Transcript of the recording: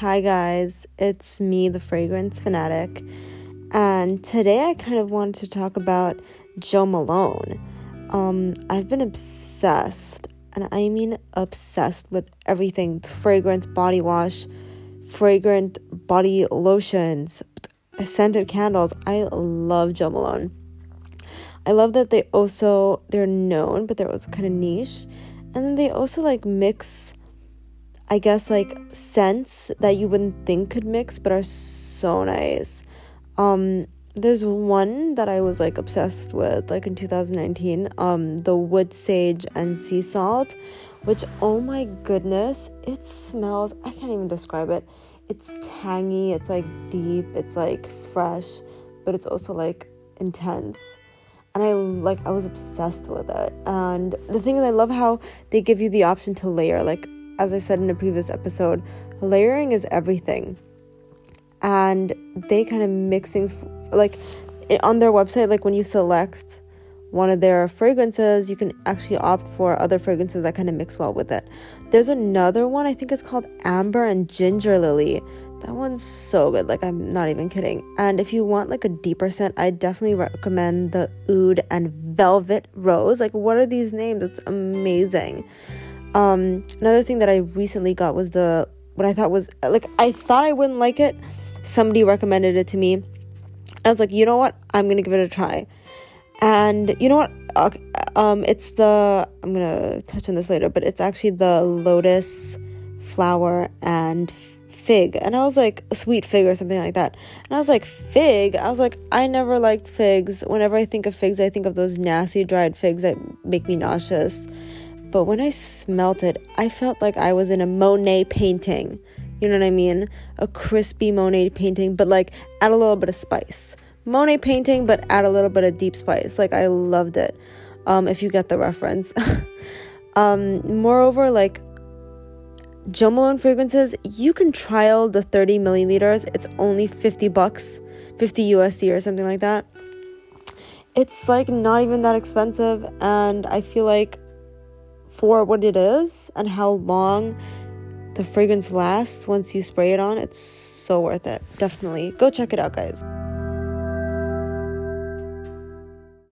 Hi, guys, it's me, the fragrance fanatic, and today I kind of wanted to talk about Jo Malone. Um, I've been obsessed, and I mean obsessed with everything fragrance, body wash, fragrant body lotions, scented candles. I love Jo Malone. I love that they also they're known, but they're also kind of niche, and then they also like mix I guess like scents that you wouldn't think could mix but are so nice. Um there's one that I was like obsessed with like in 2019, um the wood sage and sea salt, which oh my goodness, it smells I can't even describe it. It's tangy, it's like deep, it's like fresh, but it's also like intense and I like I was obsessed with it. And the thing is I love how they give you the option to layer like as I said in a previous episode, layering is everything. And they kind of mix things like on their website, like when you select one of their fragrances, you can actually opt for other fragrances that kind of mix well with it. There's another one, I think it's called Amber and Ginger Lily. That one's so good, like I'm not even kidding. And if you want like a deeper scent, I definitely recommend the Oud and Velvet Rose. Like, what are these names? It's amazing. Um, another thing that I recently got was the what I thought was like I thought I wouldn't like it. Somebody recommended it to me. I was like, you know what? I'm gonna give it a try. And you know what? Um, it's the I'm gonna touch on this later, but it's actually the lotus flower and fig and i was like sweet fig or something like that and i was like fig i was like i never liked figs whenever i think of figs i think of those nasty dried figs that make me nauseous but when I smelt it, I felt like I was in a Monet painting. You know what I mean? A crispy Monet painting, but like add a little bit of spice. Monet painting, but add a little bit of deep spice. Like I loved it. Um, if you get the reference. um, moreover, like Jo Malone fragrances, you can trial the 30 milliliters. It's only 50 bucks, 50 USD or something like that. It's like not even that expensive, and I feel like for what it is and how long the fragrance lasts once you spray it on, it's so worth it. Definitely. Go check it out, guys.